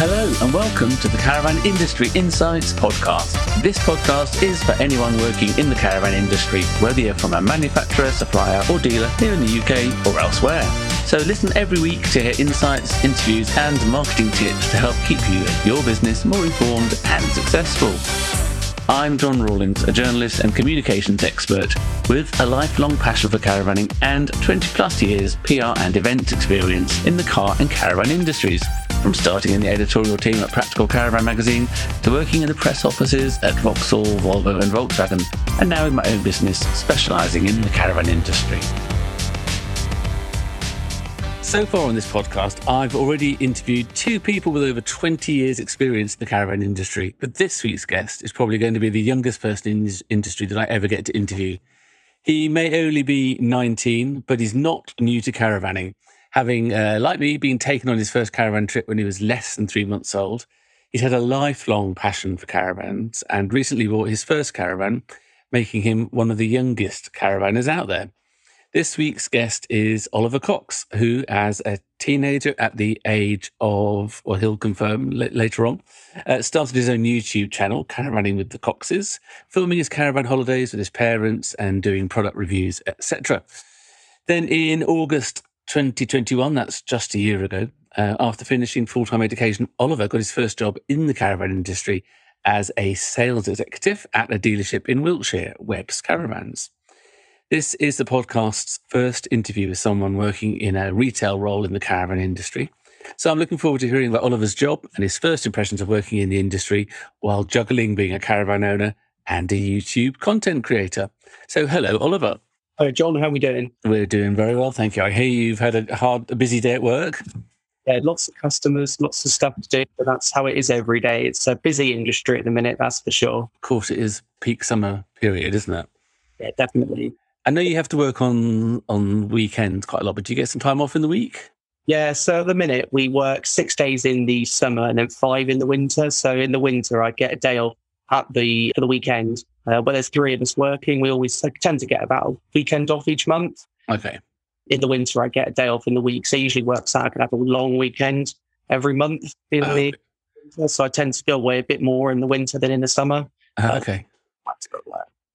Hello and welcome to the Caravan Industry Insights podcast. This podcast is for anyone working in the caravan industry, whether you're from a manufacturer, supplier, or dealer here in the UK or elsewhere. So listen every week to hear insights, interviews, and marketing tips to help keep you and your business more informed and successful. I'm John Rawlings, a journalist and communications expert with a lifelong passion for caravanning and 20 plus years PR and events experience in the car and caravan industries. From starting in the editorial team at Practical Caravan magazine to working in the press offices at Vauxhall, Volvo, and Volkswagen, and now in my own business specialising in the caravan industry. So far on this podcast, I've already interviewed two people with over 20 years' experience in the caravan industry. But this week's guest is probably going to be the youngest person in this industry that I ever get to interview. He may only be 19, but he's not new to caravanning having, uh, like me, been taken on his first caravan trip when he was less than three months old. He's had a lifelong passion for caravans and recently bought his first caravan, making him one of the youngest caravanners out there. This week's guest is Oliver Cox, who, as a teenager at the age of, well, he'll confirm later on, uh, started his own YouTube channel, Caravanning with the Coxes, filming his caravan holidays with his parents and doing product reviews, etc. Then in August 2021, that's just a year ago, uh, after finishing full time education, Oliver got his first job in the caravan industry as a sales executive at a dealership in Wiltshire, Webb's Caravans. This is the podcast's first interview with someone working in a retail role in the caravan industry. So I'm looking forward to hearing about Oliver's job and his first impressions of working in the industry while juggling being a caravan owner and a YouTube content creator. So hello, Oliver. Hi, John. How are we doing? We're doing very well, thank you. I hear you've had a hard, a busy day at work. Yeah, lots of customers, lots of stuff to do, but that's how it is every day. It's a busy industry at the minute, that's for sure. Of course, it is peak summer period, isn't it? Yeah, definitely. I know you have to work on on weekends quite a lot, but do you get some time off in the week? Yeah, so at the minute we work six days in the summer and then five in the winter. So in the winter, I get a day off at the for the weekend. Uh, where there's three of us working, we always tend to get about a weekend off each month. Okay. In the winter, I get a day off in the week. So it usually works out. I can have a long weekend every month in oh. the winter. So I tend to go away a bit more in the winter than in the summer. Uh, okay. Uh,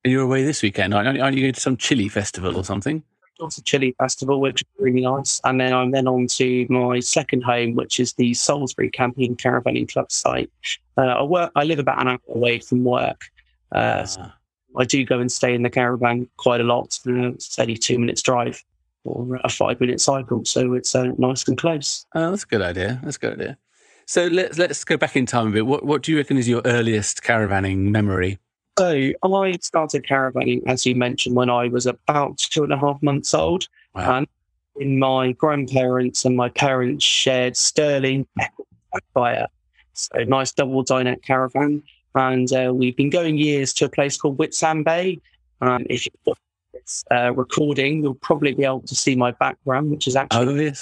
You're away this weekend, aren't you? Aren't you going to some chili festival or something? Also, chili festival, which is really nice. And then I'm then on to my second home, which is the Salisbury Camping Caravanning Club site. Uh, I work. I live about an hour away from work. Uh, ah. I do go and stay in the caravan quite a lot. it's only two minutes drive or a five minute cycle, so it's uh, nice and close. Oh, that's a good idea. That's a good idea. So let's let's go back in time a bit. What what do you reckon is your earliest caravanning memory? So I started caravanning, as you mentioned, when I was about two and a half months old. Wow. And in my grandparents and my parents shared Sterling fire. So nice double dinette caravan. And uh, we've been going years to a place called Whitsand Bay. And if you this uh, recording, you'll probably be able to see my background, which is actually oh,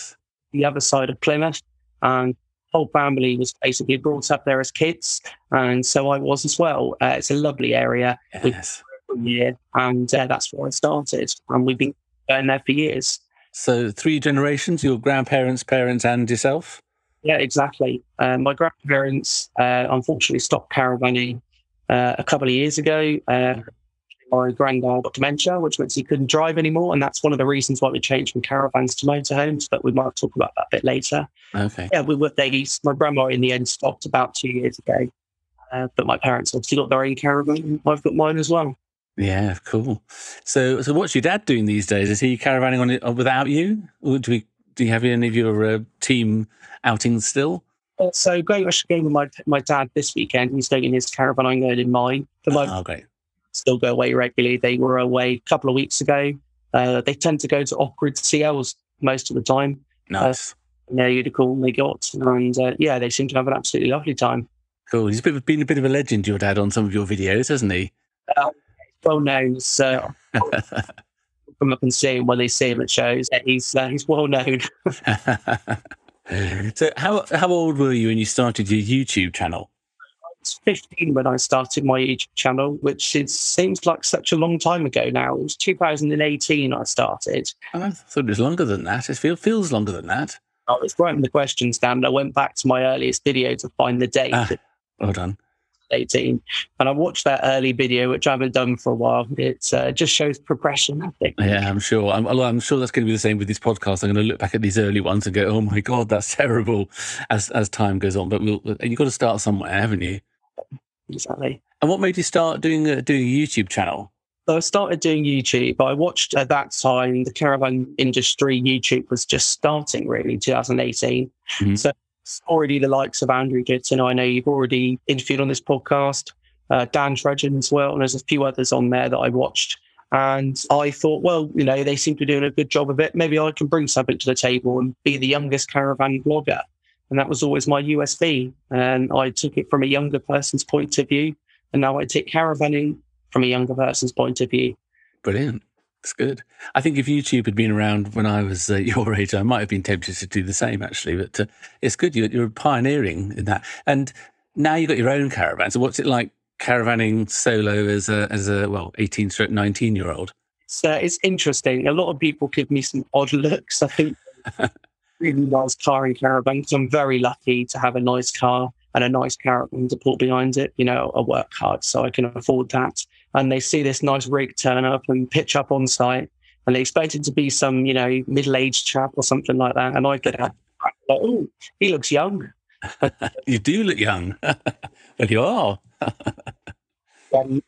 the other side of Plymouth. And whole family was basically brought up there as kids, and so I was as well. Uh, it's a lovely area. Yes. Yeah, and uh, that's where I started, and we've been going there for years. So three generations: your grandparents, parents, and yourself. Yeah, exactly. Uh, my grandparents uh, unfortunately stopped caravanning uh, a couple of years ago. Uh, my granddad got dementia, which meant he couldn't drive anymore. And that's one of the reasons why we changed from caravans to motorhomes, but we might talk about that a bit later. Okay. Yeah, we were they my grandma in the end stopped about two years ago. Uh, but my parents obviously got their own caravan. I've got mine as well. Yeah, cool. So, so what's your dad doing these days? Is he caravanning on it without you, or do we? Do you have any of your uh, team outings still? Uh, so, Great Rush game with my my dad this weekend. He's doing his caravan. I'm going in mine. My, oh, great still go away regularly. They were away a couple of weeks ago. Uh, they tend to go to off-grid CLs most of the time. Nice. Uh, yeah, you'd call they got, and uh, yeah, they seem to have an absolutely lovely time. Cool. He's been, been a bit of a legend, your dad, on some of your videos, hasn't he? Uh, well known. So come up and see him when they see him at shows. He's uh, he's well known. so, how how old were you when you started your YouTube channel? I was 15 when I started my YouTube channel, which is, seems like such a long time ago now. It was 2018 I started. I thought it was longer than that. It feels feels longer than that. I was writing the questions down and I went back to my earliest video to find the date. Ah, well done. 18. And I watched that early video, which I haven't done for a while. It uh, just shows progression, I think. Yeah, I'm sure. I'm, I'm, sure that's going to be the same with this podcast. I'm going to look back at these early ones and go, oh my God, that's terrible as, as time goes on. But we'll, you've got to start somewhere, haven't you? Exactly. And what made you start doing a, doing a YouTube channel? So I started doing YouTube. I watched at that time the caravan industry. YouTube was just starting really, 2018. Mm-hmm. So already the likes of Andrew Ditton. I know you've already interviewed on this podcast, uh, Dan Tredgen as well. And there's a few others on there that I watched. And I thought, well, you know, they seem to be doing a good job of it. Maybe I can bring something to the table and be the youngest caravan blogger. And that was always my USP. And I took it from a younger person's point of view. And now I take caravanning from a younger person's point of view. Brilliant. It's good. I think if YouTube had been around when I was uh, your age, I might have been tempted to do the same, actually. But uh, it's good. You're, you're, pioneering in that. And now you've got your own caravan. So what's it like caravanning solo as a, as a well, 18 stroke 19 year old? So it's interesting. A lot of people give me some odd looks. I think really nice car in caravan because I'm very lucky to have a nice car and a nice caravan to put behind it. You know, I work hard, so I can afford that and they see this nice rig turn up and pitch up on site and they expect it to be some, you know, middle-aged chap or something like that. And I get out, like, oh, he looks young. you do look young. well, you are. um,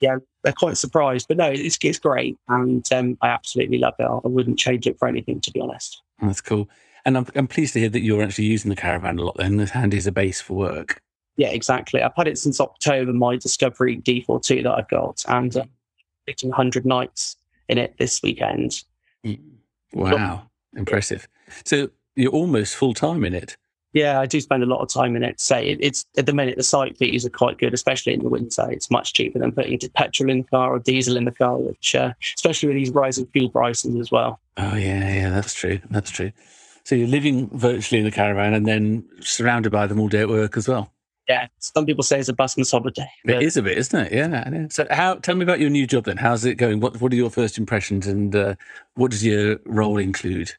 yeah, they're quite surprised, but no, it's, it's great. And um, I absolutely love it. I wouldn't change it for anything, to be honest. That's cool. And I'm, I'm pleased to hear that you're actually using the caravan a lot then. Handy as a base for work. Yeah, exactly. I've had it since October, my Discovery D4-2 that I've got, and uh, 100 nights in it this weekend. Mm. Wow, impressive. So you're almost full time in it. Yeah, I do spend a lot of time in it. Say it, it's at the minute the site fees are quite good, especially in the winter. It's much cheaper than putting petrol in the car or diesel in the car, which uh, especially with these rising fuel prices as well. Oh yeah, yeah, that's true. That's true. So you're living virtually in the caravan and then surrounded by them all day at work as well yeah, some people say it's a busman's holiday. It is a bit, isn't it? Yeah. So, how? Tell me about your new job then. How's it going? What What are your first impressions, and uh, what does your role include?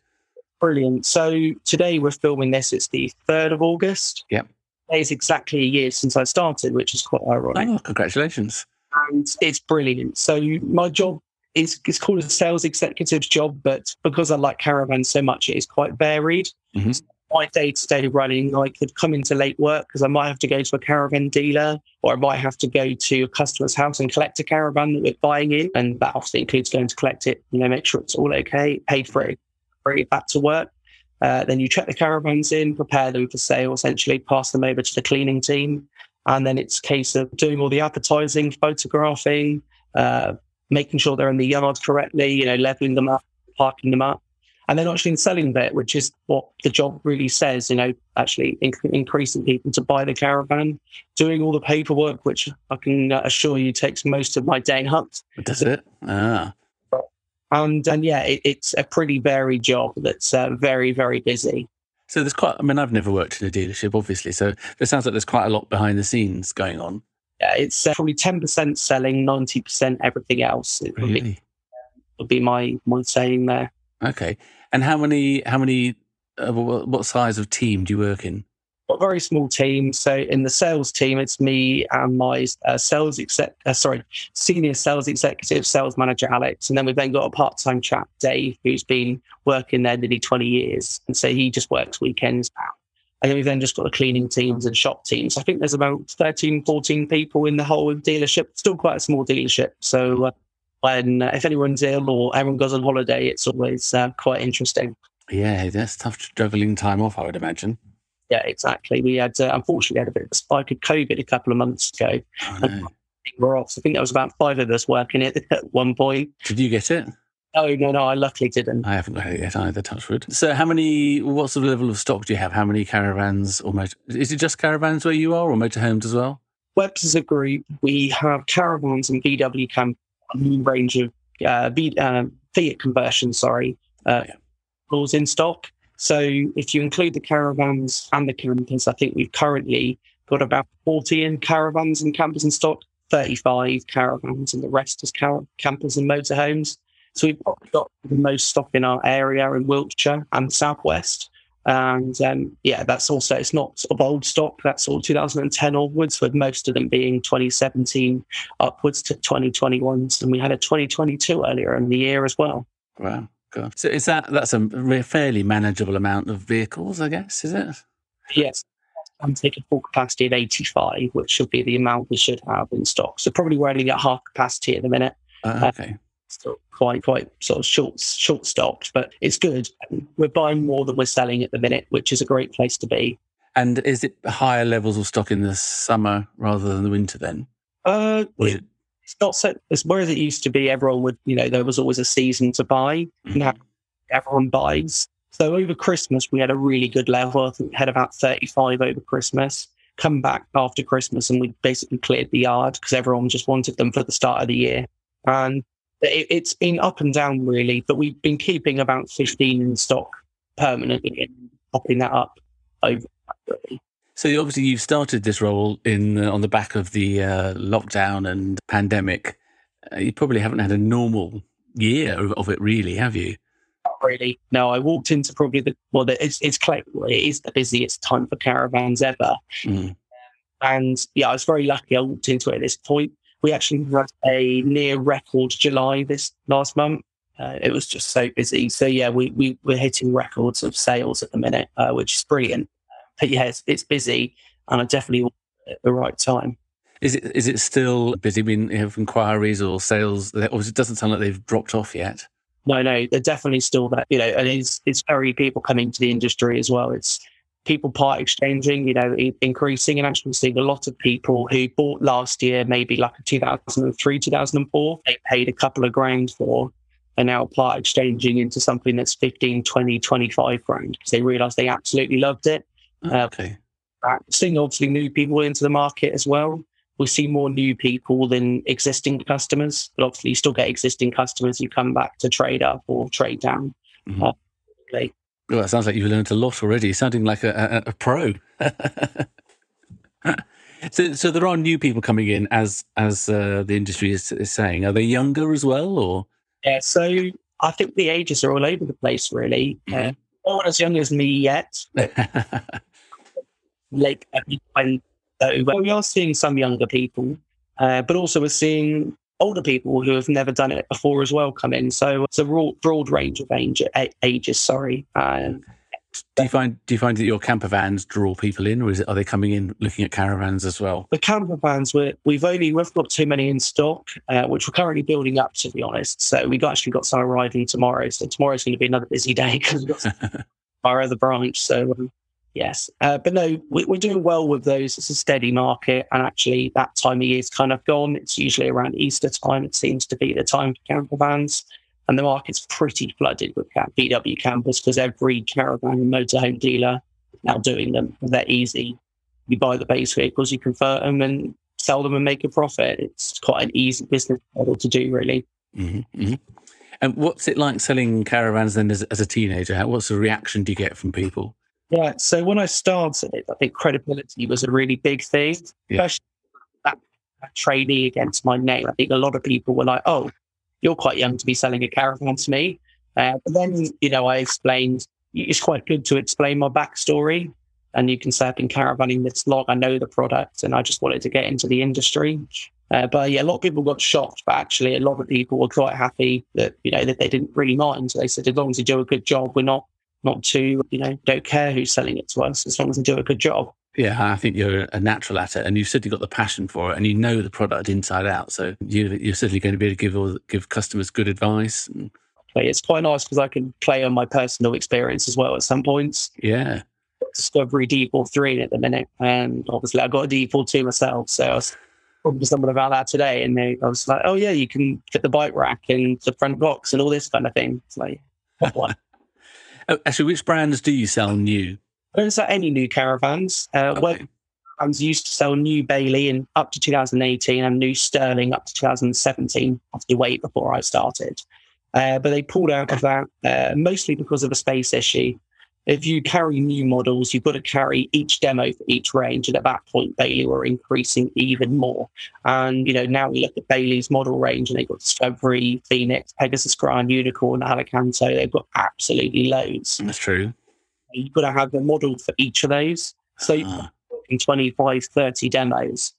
Brilliant. So today we're filming this. It's the third of August. Yep. It's exactly a year since I started, which is quite ironic. Oh, congratulations! And it's brilliant. So my job is it's called a sales executive's job, but because I like caravans so much, it is quite varied. Mm-hmm. So my day to day running, I could come into late work because I might have to go to a caravan dealer or I might have to go to a customer's house and collect a caravan that we're buying in. And that obviously includes going to collect it, you know, make sure it's all okay, paid for it, bring it back to work. Uh, then you check the caravans in, prepare them for sale, essentially pass them over to the cleaning team. And then it's a case of doing all the advertising, photographing, uh, making sure they're in the yard correctly, you know, leveling them up, parking them up and then actually in selling bit, which is what the job really says, you know, actually inc- increasing people to buy the caravan, doing all the paperwork, which I can assure you takes most of my day up. Does it? Ah. And, and yeah, it, it's a pretty varied job that's uh, very, very busy. So there's quite, I mean, I've never worked in a dealership, obviously. So it sounds like there's quite a lot behind the scenes going on. Yeah, it's uh, probably 10% selling, 90% everything else. It really? would, be, would be my, my saying there. Okay. And how many, how many, uh, what size of team do you work in? a very small team. So in the sales team, it's me and my uh, sales exec, uh, sorry, senior sales executive, sales manager Alex, and then we've then got a part-time chap Dave, who's been working there nearly 20 years, and so he just works weekends now. And then we've then just got the cleaning teams and shop teams. I think there's about 13, 14 people in the whole dealership. Still quite a small dealership. So uh, when if anyone's ill or everyone goes on holiday, it's always uh, quite interesting. Yeah, that's tough juggling time off, I would imagine. Yeah, exactly. We had uh, unfortunately had a bit of a spike of COVID a couple of months ago. Oh, no. We're off. I think there was about five of us working it at one point. Did you get it? No, no, no. I luckily didn't. I haven't got it yet either. Touchwood. So, how many? What sort of level of stock do you have? How many caravans or motor? Is it just caravans where you are, or motorhomes as well? Webbs as a group, we have caravans and VW camp range of uh, v, uh, Fiat conversion, sorry, uh, yeah. in stock. So if you include the caravans and the campers, I think we've currently got about 14 caravans and campers in stock, 35 caravans, and the rest is car- campers and motorhomes. So we've got the most stock in our area in Wiltshire and the Southwest. And um, yeah, that's also, it's not sort of old stock. That's all 2010 onwards, with most of them being 2017 upwards to 2021s. And we had a 2022 earlier in the year as well. Wow. God. So is that, that's a fairly manageable amount of vehicles, I guess, is it? Yes. I'm taking full capacity at 85, which should be the amount we should have in stock. So probably we're only at half capacity at the minute. Uh, okay. Uh, still quite quite sort of short short stocked, but it's good. We're buying more than we're selling at the minute, which is a great place to be. And is it higher levels of stock in the summer rather than the winter then? Uh, it, it's not so. It's whereas it used to be, everyone would you know there was always a season to buy. Mm-hmm. Now everyone buys. So over Christmas we had a really good level. I think we had about thirty five over Christmas. Come back after Christmas and we basically cleared the yard because everyone just wanted them for the start of the year. And it, it's been up and down really, but we've been keeping about 15 in stock permanently and popping that up over. So obviously you've started this role in uh, on the back of the uh, lockdown and pandemic. Uh, you probably haven't had a normal year of, of, it, really, have you? Not really. No, I walked into probably the well, it's it's it is the busiest time for caravans ever. Mm. And yeah, I was very lucky. I walked into it at this point we actually had a near record July this last month. Uh, it was just so busy. So yeah, we, we we're hitting records of sales at the minute, uh, which is brilliant. But yeah, it's, it's busy, and I definitely at the right time. Is it is it still busy? I mean, have inquiries or sales? Or it doesn't sound like they've dropped off yet. No, no, they're definitely still there. You know, and it's it's very people coming to the industry as well. It's people part exchanging, you know, increasing and actually seeing a lot of people who bought last year, maybe like a 2003, 2004, they paid a couple of grand for and now part exchanging into something that's 15, 20, 25 grand because they realized they absolutely loved it. Uh, okay. Uh, seeing obviously new people into the market as well. We see more new people than existing customers, but obviously you still get existing customers who come back to trade up or trade down. Mm-hmm. Uh, well, it sounds like you've learned a lot already. sounding like a, a, a pro. so, so there are new people coming in, as as uh, the industry is, is saying. Are they younger as well, or? Yeah, so I think the ages are all over the place, really. Mm-hmm. Uh, no one as young as me yet. like, when, so we are seeing some younger people, uh, but also we're seeing older people who have never done it before as well come in. So it's a broad, broad range of age, ages. Sorry. Um, do you find do you find that your camper vans draw people in, or is it, are they coming in looking at caravans as well? The camper vans, we we've only we've got too many in stock, uh, which we're currently building up. To be honest, so we have actually got some arriving tomorrow. So tomorrow's going to be another busy day because we've got our other branch. So um, Yes. Uh, but no, we, are doing well with those. It's a steady market. And actually, that time of year is kind of gone. It's usually around Easter time. It seems to be the time for camper vans. And the market's pretty flooded with VW campers because every caravan and motorhome dealer now doing them. They're easy. You buy the base vehicles, you convert them and sell them and make a profit. It's quite an easy business model to do, really. Mm-hmm, mm-hmm. And what's it like selling caravans then as, as a teenager? What's the reaction do you get from people? Yeah. So when I started, I think credibility was a really big thing, yeah. especially that, that trainee against my name. I think a lot of people were like, "Oh, you're quite young to be selling a caravan to me." Uh, but then, you know, I explained. It's quite good to explain my backstory, and you can say I've been caravanning this long. I know the product, and I just wanted to get into the industry. Uh, but yeah, a lot of people got shocked, but actually, a lot of people were quite happy that you know that they didn't really mind. So they said, as long as you do a good job, we're not not to, you know, don't care who's selling it to us as long as they do a good job. Yeah, I think you're a natural at it, and you've certainly got the passion for it, and you know the product inside out. So you, are certainly going to be able to give all, give customers good advice. And... It's quite nice because I can play on my personal experience as well at some points. Yeah, Discovery D4 three at the minute, and obviously I got a D4 two myself, so I was talking to someone about that today, and they, I was like, "Oh yeah, you can fit the bike rack and the front box and all this kind of thing." It's like, what? Oh, actually, which brands do you sell new? I don't sell any new caravans. Uh, okay. Well, caravans used to sell new Bailey in up to 2018 and new Sterling up to 2017, obviously way before I started. Uh, but they pulled out of that uh, mostly because of a space issue if you carry new models, you've got to carry each demo for each range. And at that point, Bailey were increasing even more. And, you know, now we look at Bailey's model range and they've got Discovery, Phoenix, Pegasus Grand, Unicorn, Alicanto. They've got absolutely loads. That's true. you've got to have a model for each of those. So uh-huh. in 25, 30 demos.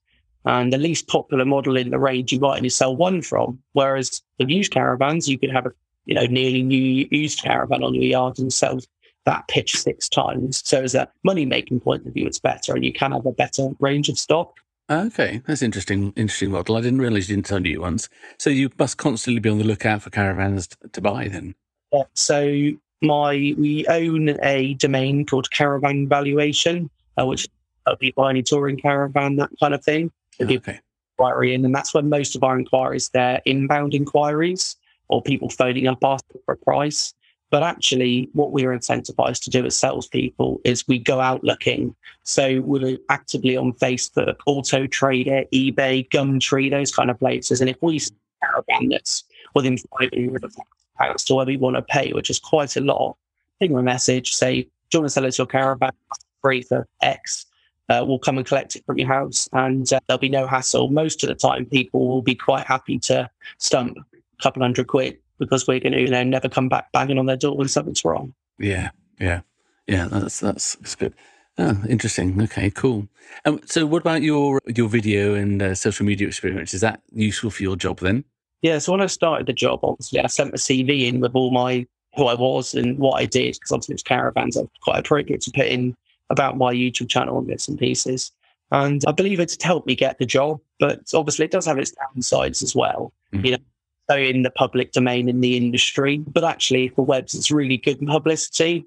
And the least popular model in the range you might only sell one from. Whereas the used caravans, you could have a you know nearly new used caravan on your yard and sell that pitch six times. So as a money making point of view, it's better and you can have a better range of stock. Okay, that's interesting. Interesting model. I didn't realize you didn't sell new ones. So you must constantly be on the lookout for caravans to buy then. Yeah, so my we own a domain called Caravan Valuation, uh, which will be buying a touring caravan, that kind of thing. Okay. Inquiry in, and that's where most of our inquiries they're inbound inquiries or people phoning up asking for a price. But actually, what we're incentivized to do as salespeople is we go out looking. So we're actively on Facebook, Auto Trader, eBay, Gumtree, those kind of places. And if we see a caravan that's within 500 pounds to where we want to pay, which is quite a lot, ping them a message, say, do you want to sell us your caravan free for X? Uh, we'll come and collect it from your house and uh, there'll be no hassle. Most of the time, people will be quite happy to stump a couple hundred quid because we're going to, you know, never come back banging on their door when something's wrong. Yeah, yeah, yeah. That's that's, that's good. Oh, interesting. Okay, cool. Um, so, what about your your video and uh, social media experience? Is that useful for your job then? Yeah. So when I started the job, obviously I sent my CV in with all my who I was and what I did because obviously it's caravans. It's quite appropriate to put in about my YouTube channel and bits and pieces. And I believe it's helped me get the job, but obviously it does have its downsides as well. Mm. You know, so in the public domain in the industry, but actually for Webbs, it's really good publicity.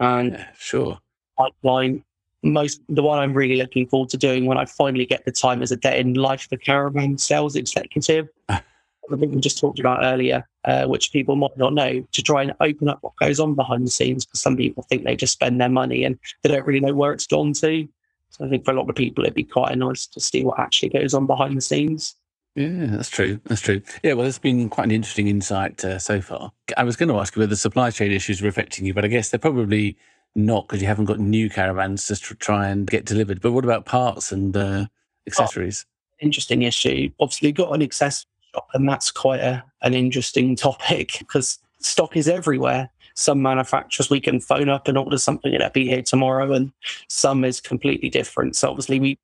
And yeah, sure, pipeline. Most the one I'm really looking forward to doing when I finally get the time as a day in life of a caravan sales executive. the thing we just talked about earlier, uh, which people might not know, to try and open up what goes on behind the scenes. Because some people think they just spend their money and they don't really know where it's gone to. So I think for a lot of people, it'd be quite nice to see what actually goes on behind the scenes. Yeah, that's true. That's true. Yeah, well, it's been quite an interesting insight uh, so far. I was going to ask you whether the supply chain issues are affecting you, but I guess they're probably not because you haven't got new caravans to try and get delivered. But what about parts and uh, accessories? Oh, interesting issue. Obviously, got an accessory shop, and that's quite a, an interesting topic because stock is everywhere. Some manufacturers we can phone up and order something and it'll be here tomorrow, and some is completely different. So obviously, we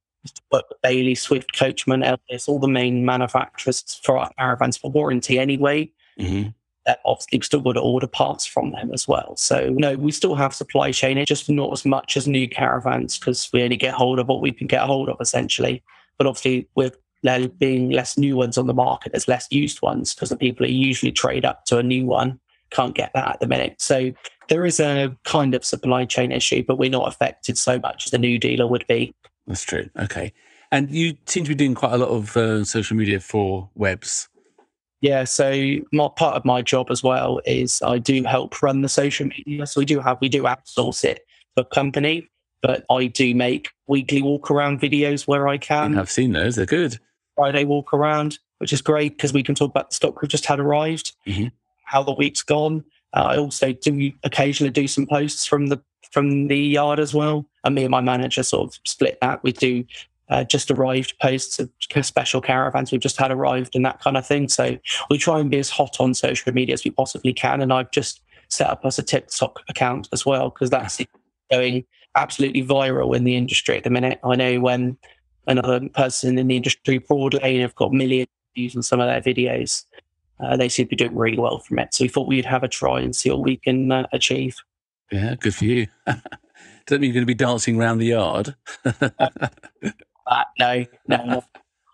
work with Bailey, Swift, Coachman, Elddis, all the main manufacturers for our caravans for warranty anyway. Mm-hmm. Uh, obviously, we've still got to order parts from them as well. So, no, we still have supply chain, it's just not as much as new caravans because we only get hold of what we can get hold of essentially. But obviously, with there being less new ones on the market, there's less used ones because the people who usually trade up to a new one can't get that at the minute. So, there is a kind of supply chain issue, but we're not affected so much as the new dealer would be. That's true. Okay. And you seem to be doing quite a lot of uh, social media for Webbs. Yeah, so my part of my job as well is I do help run the social media. So we do have we do outsource it for company, but I do make weekly walk around videos where I can. I've seen those; they're good. Friday walk around, which is great because we can talk about the stock we've just had arrived, mm-hmm. how the week's gone. Uh, I also do occasionally do some posts from the from the yard as well. And me and my manager sort of split that. We do uh, just arrived posts of special caravans we've just had arrived and that kind of thing. So we try and be as hot on social media as we possibly can. And I've just set up us a TikTok account as well because that's going absolutely viral in the industry at the minute. I know when another person in the industry, Broad Lane, have got millions of views on some of their videos. Uh, they seem to be doing really well from it. So we thought we'd have a try and see what we can uh, achieve. Yeah, good for you. Does that mean you're going to be dancing around the yard? uh, no, no, not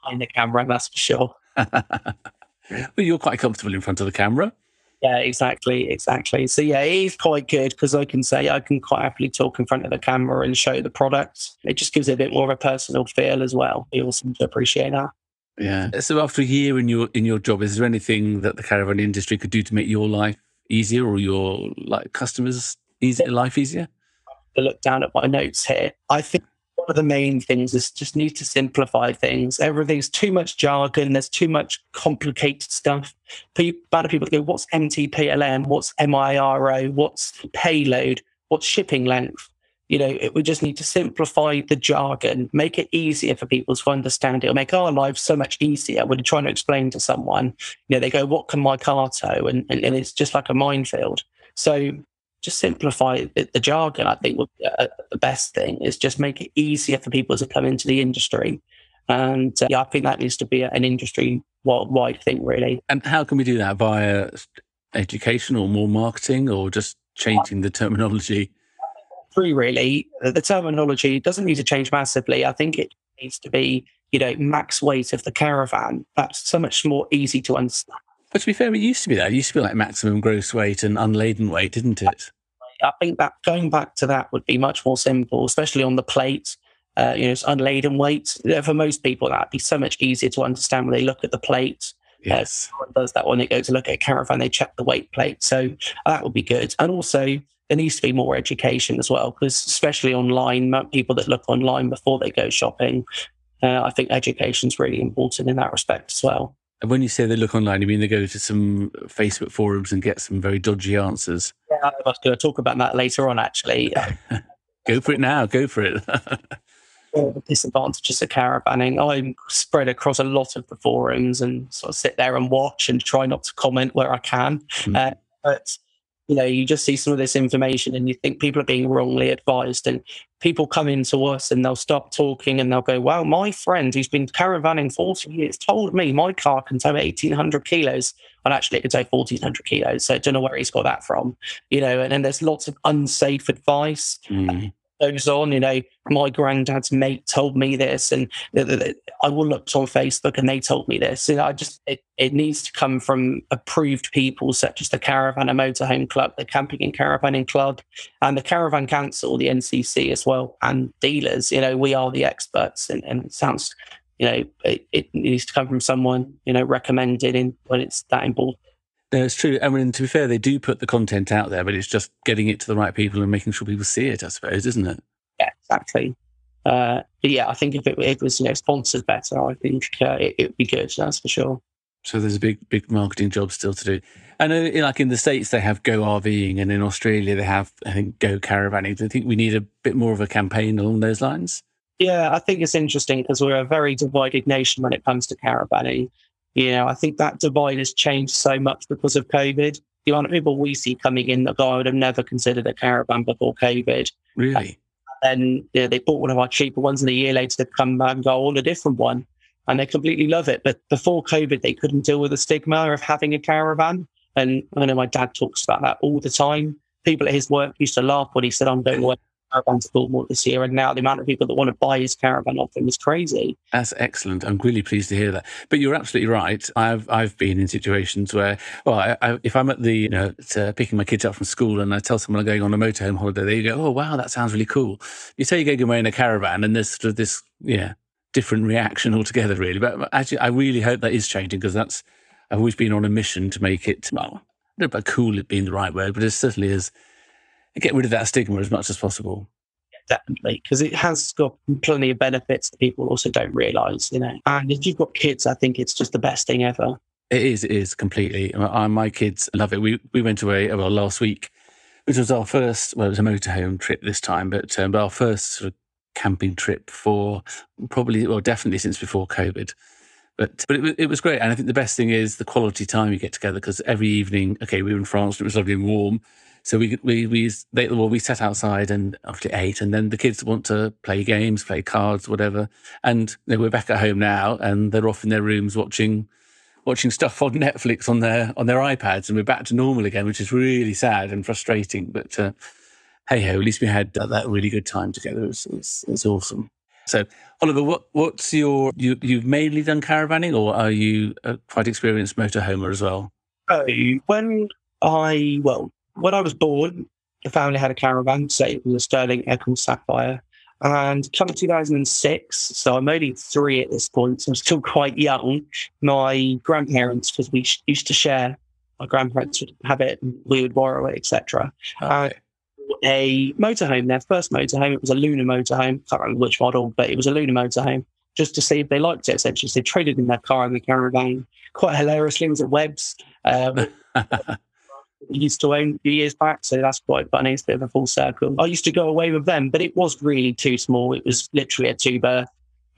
behind the camera, that's for sure. well, you're quite comfortable in front of the camera. Yeah, exactly, exactly. So yeah, it is quite good because I can say I can quite happily talk in front of the camera and show the product. It just gives it a bit more of a personal feel as well. People seem to appreciate that. Yeah. So after a year in your in your job, is there anything that the caravan industry could do to make your life easier or your like customers easier, life easier? To look down at my notes here, I think one of the main things is just need to simplify things. Everything's too much jargon. There's too much complicated stuff. People, bad of people go, what's MTPLM? What's MIRO? What's payload? What's shipping length? You know, it, we just need to simplify the jargon, make it easier for people to understand it, or make our lives so much easier when you're trying to explain to someone. You know, they go, "What can my car tow?" and, and, and it's just like a minefield. So just simplify the jargon. I think would be uh, the best thing is just make it easier for people to come into the industry. And uh, yeah, I think that needs to be an industry wide thing, really. And how can we do that via education or more marketing or just changing the terminology? Three, really. The terminology doesn't need to change massively. I think it needs to be, you know, max weight of the caravan. That's so much more easy to understand. But to be fair, it used to be that. It used to be like maximum gross weight and unladen weight, didn't it? I think that going back to that would be much more simple, especially on the plate. Uh, you know, it's unladen weight. For most people, that'd be so much easier to understand when they look at the plate. Uh, yes. Uh, does that when they go to look at a caravan, they check the weight plate. So that would be good. And also, there needs to be more education as well, because especially online, people that look online before they go shopping, uh, I think education is really important in that respect as well. And when you say they look online, you mean they go to some Facebook forums and get some very dodgy answers? Yeah, I was going to talk about that later on, actually. go for it now. Go for it. All the disadvantages of caravanning. I'm spread across a lot of the forums and sort of sit there and watch and try not to comment where I can. Mm. Uh, but you know, you just see some of this information and you think people are being wrongly advised. And people come into us and they'll stop talking and they'll go, Well, my friend who's been caravanning 40 years told me my car can tow 1800 kilos. And actually, it can tow 1400 kilos. So I don't know where he's got that from, you know. And then there's lots of unsafe advice. Mm goes on. You know, my granddad's mate told me this, and I will look on Facebook and they told me this. You know, I just it, it needs to come from approved people such as the Caravan and Motorhome Club, the Camping and Caravanning Club, and the Caravan Council, the NCC as well, and dealers. You know, we are the experts, and, and it sounds. You know, it, it needs to come from someone you know recommended in when it's that important. No, it's true. I mean, to be fair, they do put the content out there, but it's just getting it to the right people and making sure people see it, I suppose, isn't it? Yeah, exactly. Uh, but yeah, I think if it, it, was you know sponsored better, I think uh, it would be good. That's for sure. So there's a big, big marketing job still to do. I know, like in the states, they have Go RVing, and in Australia, they have I think Go Caravanning. Do you think we need a bit more of a campaign along those lines? Yeah, I think it's interesting because we're a very divided nation when it comes to caravanning. You know, I think that divide has changed so much because of COVID. The amount of people we see coming in that I would have never considered a caravan before COVID. Really? And you know, they bought one of our cheaper ones, and a year later they come back and go, "Oh, a different one," and they completely love it. But before COVID, they couldn't deal with the stigma of having a caravan. And I know my dad talks about that all the time. People at his work used to laugh when he said, "I'm going work caravan to Baltimore this year, and now the amount of people that want to buy his caravan off him is crazy. That's excellent. I'm really pleased to hear that. But you're absolutely right. I've I've been in situations where, well, I, I, if I'm at the you know uh, picking my kids up from school and I tell someone I'm going on a motorhome holiday, they go, "Oh wow, that sounds really cool." You say you're going away in a caravan, and there's sort of this yeah different reaction altogether, really. But actually, I really hope that is changing because that's I've always been on a mission to make it well. I don't know about cool it being the right word, but it certainly is get rid of that stigma as much as possible. Definitely, because it has got plenty of benefits that people also don't realize, you know. And if you've got kids, I think it's just the best thing ever. It is, it is completely. My kids love it. We we went away well last week, which was our first. Well, it was a motorhome trip this time, but um, but our first sort of camping trip for probably well definitely since before COVID. But but it, it was great, and I think the best thing is the quality time you get together because every evening, okay, we were in France, it was lovely and warm, so we we we they, well we sat outside and after eight, and then the kids want to play games, play cards, whatever. And you know, we're back at home now, and they're off in their rooms watching watching stuff on Netflix on their on their iPads, and we're back to normal again, which is really sad and frustrating. But uh, hey ho, at least we had that, that really good time together. It's it's, it's awesome. So, Oliver, what, what's your you you've mainly done caravanning, or are you a quite experienced motorhomer as well? Oh, when I well, when I was born, the family had a caravan, say it was a Sterling Eccles Sapphire. And come 2006, so I'm only three at this point, so I'm still quite young. My grandparents, because we used to share, my grandparents would have it, and we would borrow it, etc. Okay. Uh, a motorhome, their first motorhome, it was a Lunar motorhome. Can't remember which model, but it was a Lunar motorhome. Just to see if they liked it, essentially, so they traded in their car and the caravan. Quite hilariously, it was at Webbs. Um, used to own a few years back. So that's quite funny. It's a bit of a full circle. I used to go away with them, but it was really too small. It was literally a berth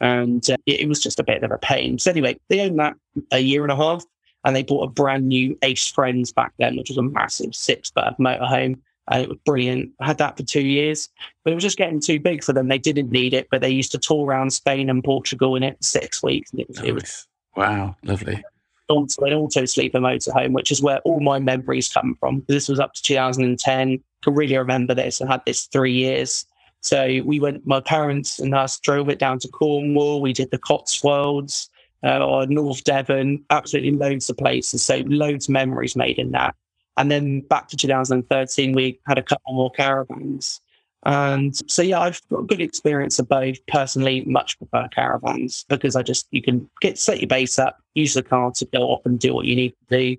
and uh, it, was just a bit of a pain. So anyway, they owned that a year and a half and they bought a brand new Ace Friends back then, which was a massive six berth motorhome. and it was brilliant. I had that for two years, but it was just getting too big for them. They didn't need it, but they used to tour around Spain and Portugal in it six weeks. It, nice. it was wow, lovely. Onto an auto sleeper motorhome, which is where all my memories come from. This was up to 2010. Can really remember this. I had this three years. So we went, my parents and us drove it down to Cornwall. We did the Cotswolds, uh, or North Devon, absolutely loads of places. So loads of memories made in that. And then back to 2013, we had a couple more caravans. And so, yeah, I've got good experience of both. Personally, much prefer caravans because I just, you can get set your base up, use the car to go off and do what you need to do.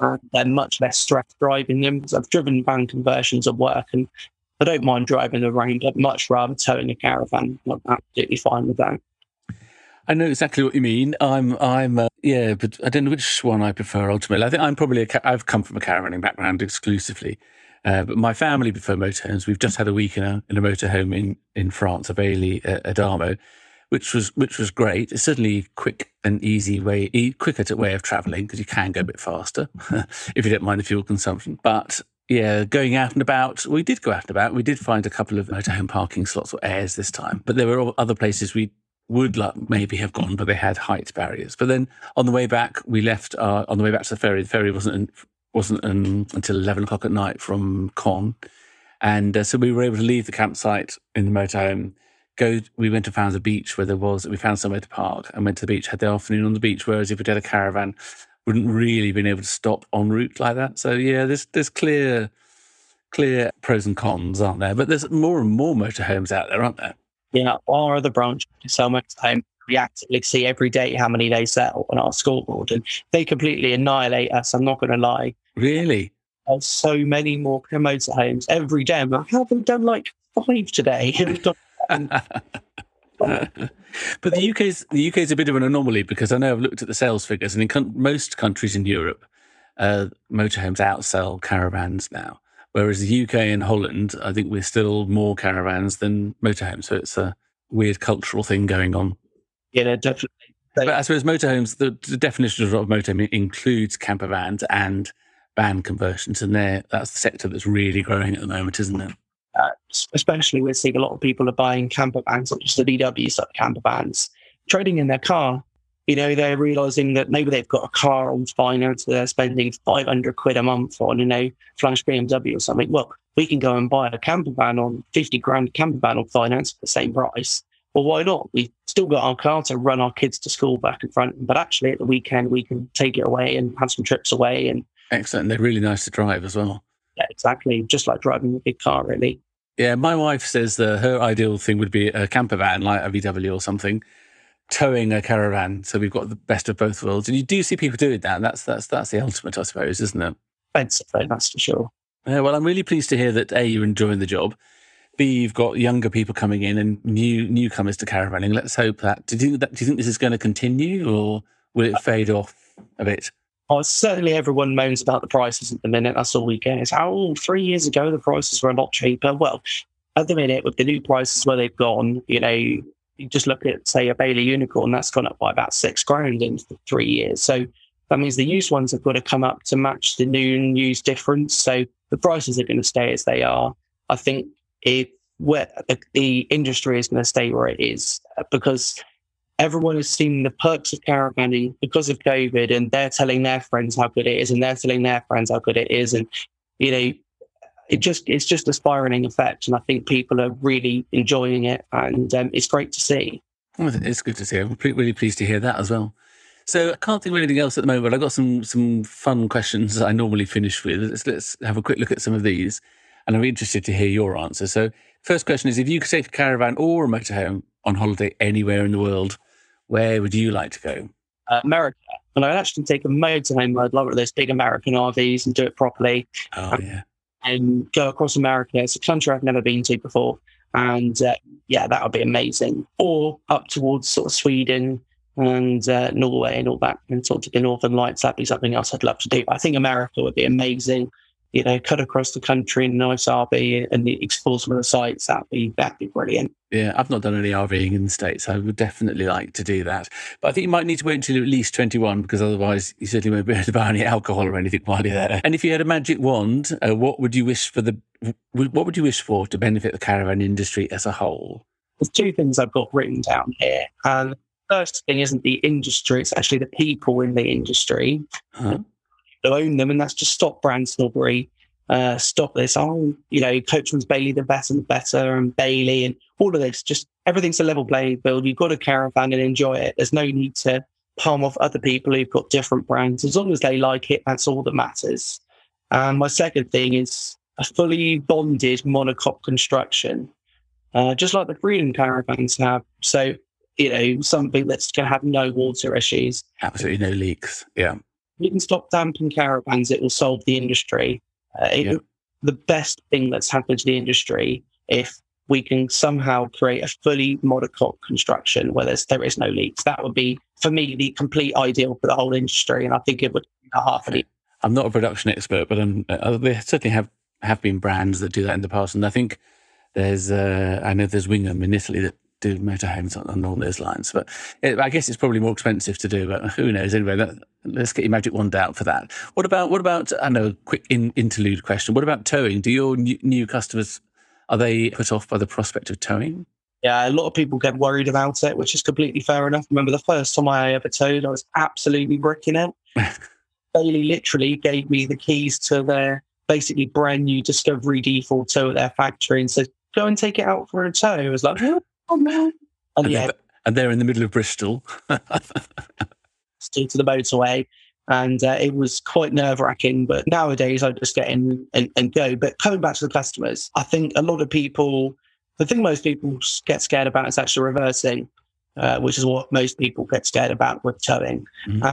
And they're much less stress driving them I've driven van conversions at work and I don't mind driving around, but much rather towing a caravan. I'm absolutely fine with that. I know exactly what you mean. I'm, I'm, uh, yeah, but I don't know which one I prefer ultimately. I think I'm probably, I've come from a caravanning background exclusively, uh, but my family prefer motorhomes. We've just had a week in a, in a motorhome in, in France, a Bailey, uh, Adamo, which was, which was great. It's certainly quick and easy way, e- quicker to way of traveling because you can go a bit faster if you don't mind the fuel consumption. But yeah, going out and about, we did go out and about. We did find a couple of motorhome parking slots or aires this time, but there were other places we would like maybe have gone, but they had height barriers. But then on the way back, we left uh, on the way back to the ferry. The ferry wasn't wasn't um, until eleven o'clock at night from Caen. and uh, so we were able to leave the campsite in the motorhome. Go, we went and found the beach where there was. We found somewhere to park and went to the beach. Had the afternoon on the beach. Whereas if we'd had a caravan, wouldn't really been able to stop en route like that. So yeah, there's there's clear clear pros and cons, aren't there? But there's more and more motorhomes out there, aren't there? Yeah, our other branch so much time we actively see every day how many they sell on our scoreboard, and they completely annihilate us. I'm not going to lie. Really? There's so many more motorhomes every day. I'm like, how have we done like five today? but the UK's the UK is a bit of an anomaly because I know I've looked at the sales figures, and in con- most countries in Europe, uh, motorhomes outsell caravans now. Whereas the UK and Holland, I think we're still more caravans than motorhomes. So it's a weird cultural thing going on. Yeah, definitely. But I suppose motorhomes, the, the definition of motorhome includes camper vans and van conversions, and there that's the sector that's really growing at the moment, isn't it? Uh, especially we're seeing a lot of people are buying camper vans, not just the VW sort of camper vans, trading in their car. You know, they're realizing that maybe they've got a car on finance, they're spending 500 quid a month on, you know, flash BMW or something. Well, we can go and buy a camper van on 50 grand camper van on finance for the same price. Well, why not? We've still got our car to run our kids to school back and front, but actually at the weekend we can take it away and have some trips away. And excellent, they're really nice to drive as well. Yeah, exactly, just like driving a big car, really. Yeah, my wife says that her ideal thing would be a camper van, like a VW or something, towing a caravan. So we've got the best of both worlds, and you do see people doing that. That's that's that's the ultimate, I suppose, isn't it? Expensive, that's for sure. Yeah, well, I'm really pleased to hear that a you're enjoying the job. B, you've got younger people coming in and new newcomers to caravanning. Let's hope that. Do you think that? Do you think this is going to continue, or will it fade off a bit? Oh, certainly everyone moans about the prices at the minute. That's all we get. It's how oh, three years ago the prices were a lot cheaper. Well, at the minute with the new prices where they've gone, you know, you just look at say a Bailey Unicorn that's gone up by about six grand in three years. So that means the used ones have got to come up to match the new and used difference. So the prices are going to stay as they are. I think if where the, the industry is going to stay where it is because everyone has seen the perks of caravanning because of COVID, and they're telling their friends how good it is, and they're telling their friends how good it is, and you know, it just it's just a spiraling effect, and I think people are really enjoying it, and um, it's great to see. It's good to see. I'm really pleased to hear that as well. So I can't think of anything else at the moment. I've got some some fun questions I normally finish with. Let's, let's have a quick look at some of these and I'm interested to hear your answer. So, first question is if you could take a caravan or a motorhome on holiday anywhere in the world, where would you like to go? Uh, America. And I'd actually take a motorhome. I'd love those big American RVs and do it properly. Oh, yeah. And go across America. It's a country I've never been to before. And uh, yeah, that would be amazing. Or up towards sort of Sweden and uh, Norway and all that, and sort of the Northern Lights. That'd be something else I'd love to do. I think America would be amazing you know, cut across the country in a nice RV and explore some of the sites, that'd be that'd be brilliant. Yeah, I've not done any RVing in the States. I would definitely like to do that. But I think you might need to wait until at least 21 because otherwise you certainly won't be able to buy any alcohol or anything while you're there. And if you had a magic wand, uh, what would you wish for the what would you wish for to benefit the caravan industry as a whole? There's two things I've got written down here. And the first thing isn't the industry, it's actually the people in the industry. Huh? Own them, and that's just stop brand snobbery. Uh, stop this. Oh, you know, Coachman's Bailey, the better and better, and Bailey, and all of this. Just everything's a level playing field. You've got a caravan and enjoy it. There's no need to palm off other people who've got different brands. As long as they like it, that's all that matters. And my second thing is a fully bonded monocoque construction, uh, just like the Freedom caravans have. So, you know, something that's going to have no water issues. Absolutely no leaks. Yeah we can stop damping caravans, it will solve the industry. Uh, it, yeah. The best thing that's happened to the industry if we can somehow create a fully monocoque construction where there's, there is no leaks. That would be, for me, the complete ideal for the whole industry. And I think it would be a half of it. I'm not a production expert, but I'm, uh, they certainly have, have been brands that do that in the past. And I think there's, uh, I know there's Wingamm in Italy that do motorhomes on, on those lines. But it, I guess it's probably more expensive to do. But who knows? Anyway, that, let's get your magic wand out for that. What about what about? I know, quick in, interlude question. What about towing? Do your new, new customers are they put off by the prospect of towing? Yeah, a lot of people get worried about it, which is completely fair enough. Remember the first time I ever towed, I was absolutely bricking it. Bailey literally gave me the keys to their basically brand new Discovery D4-2 at their factory and said, "Go and take it out for a tow." I was like, oh no. And, and, yeah. they're, and they're in the middle of Bristol. Still to the motorway. And uh, it was quite nerve wracking. But nowadays, I just get in and, and go. But coming back to the customers, I think a lot of people, the thing most people get scared about is actually reversing, uh, which is what most people get scared about with towing. Mm-hmm.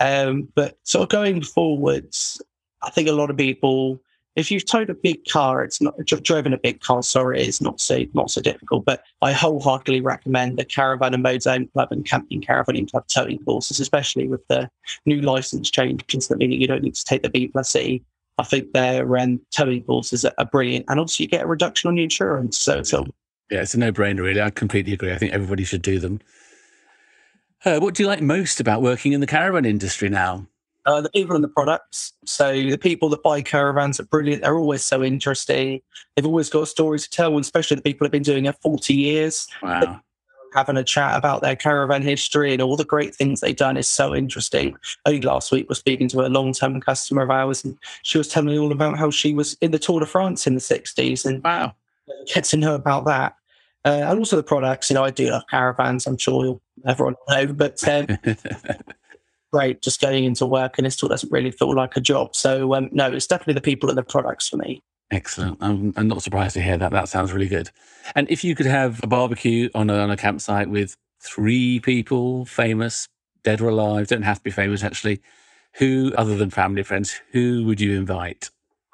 Um, but sort of going forwards, I think a lot of people if you've towed a big car, it's not driven a big car. Sorry, it's not so not so difficult. But I wholeheartedly recommend the Caravan and Motorhome Club and Camping Caravan Club towing courses, especially with the new license changes that mean you don't need to take the B plus E. I think their um, towing courses are brilliant, and also you get a reduction on your insurance. So it's yeah, it's a no brainer. Really, I completely agree. I think everybody should do them. Uh, what do you like most about working in the caravan industry now? Uh, the people and the products. So the people that buy caravans are brilliant. They're always so interesting. They've always got stories to tell, and especially the people that have been doing it 40 years. Wow. Having a chat about their caravan history and all the great things they've done is so interesting. Only last week was speaking to a long-term customer of ours, and she was telling me all about how she was in the Tour de France in the 60s, and wow, get to know about that. Uh, and also the products. You know, I do love caravans. I'm sure everyone know, but um, great just going into work and it still doesn't really feel like a job. So um, no, it's definitely the people and the products for me. Excellent. I'm, I'm not surprised to hear that. That sounds really good. And if you could have a barbecue on a, on a campsite with three people, famous, dead or alive, don't have to be famous actually, who, other than family friends, who would you invite?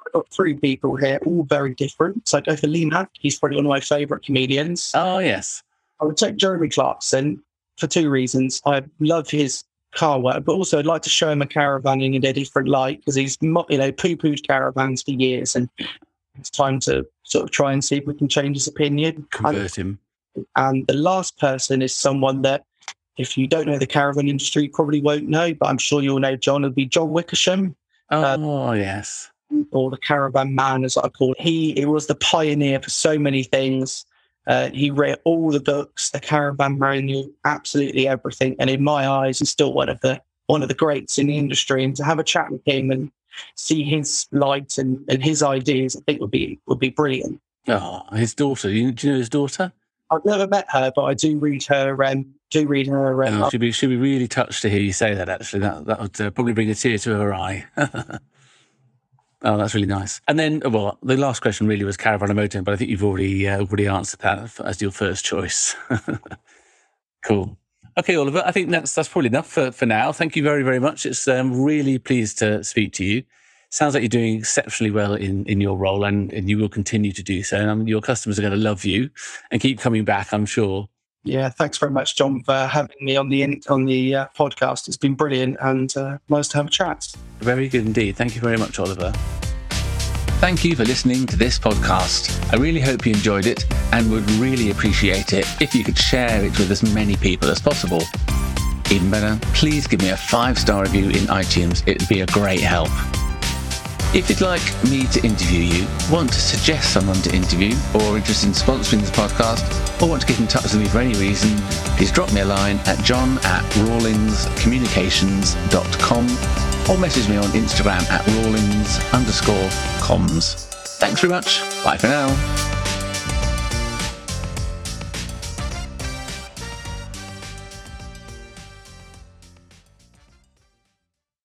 I've got three people here, all very different. So I go for Mack. He's probably one of my favourite comedians. Oh, yes. I would take Jeremy Clarkson for two reasons. I love his car work, but also I'd like to show him a caravan in a different light because he's you know poo-pooed caravans for years, and it's time to sort of try and see if we can change his opinion. Convert him. And the last person is someone that, if you don't know the caravan industry, you probably won't know, but I'm sure you'll know John. It'll be John Wickersham. Oh uh, yes. Or the caravan man, as I call it. He, he was the pioneer for so many things. Uh, he read all the books, the Caravan Manual, absolutely everything. And in my eyes, he's still one of the one of the greats in the industry. And to have a chat with him and see his light and, and his ideas, I think would be would be brilliant. Oh, his daughter. Do you know his daughter? I've never met her, but I do read her. Um, do read her. Um, oh, she'd be she'd be really touched to hear you say that. Actually, that that would uh, probably bring a tear to her eye. Oh, that's really nice. And then, well, the last question really was caravan motorhome, but I think you've already uh, already answered that as your first choice. cool. Okay, Oliver, I think that's that's probably enough for, for now. Thank you very, very much. It's um, really pleased to speak to you. Sounds like you're doing exceptionally well in, in your role, and, and you will continue to do so. And um, your customers are going to love you and keep coming back, I'm sure. Yeah, thanks very much, John, for having me on the on the uh, podcast. It's been brilliant and uh, nice to have a chat. Very good indeed. Thank you very much, Oliver. Thank you for listening to this podcast. I really hope you enjoyed it and would really appreciate it if you could share it with as many people as possible. Even better, please give me a five star review in iTunes. It would be a great help. If you'd like me to interview you, want to suggest someone to interview, or interested in sponsoring this podcast, or want to get in touch with me for any reason, please drop me a line at john at rawlingscommunications.com or message me on Instagram at rawlings underscore comms. Thanks very much. Bye for now.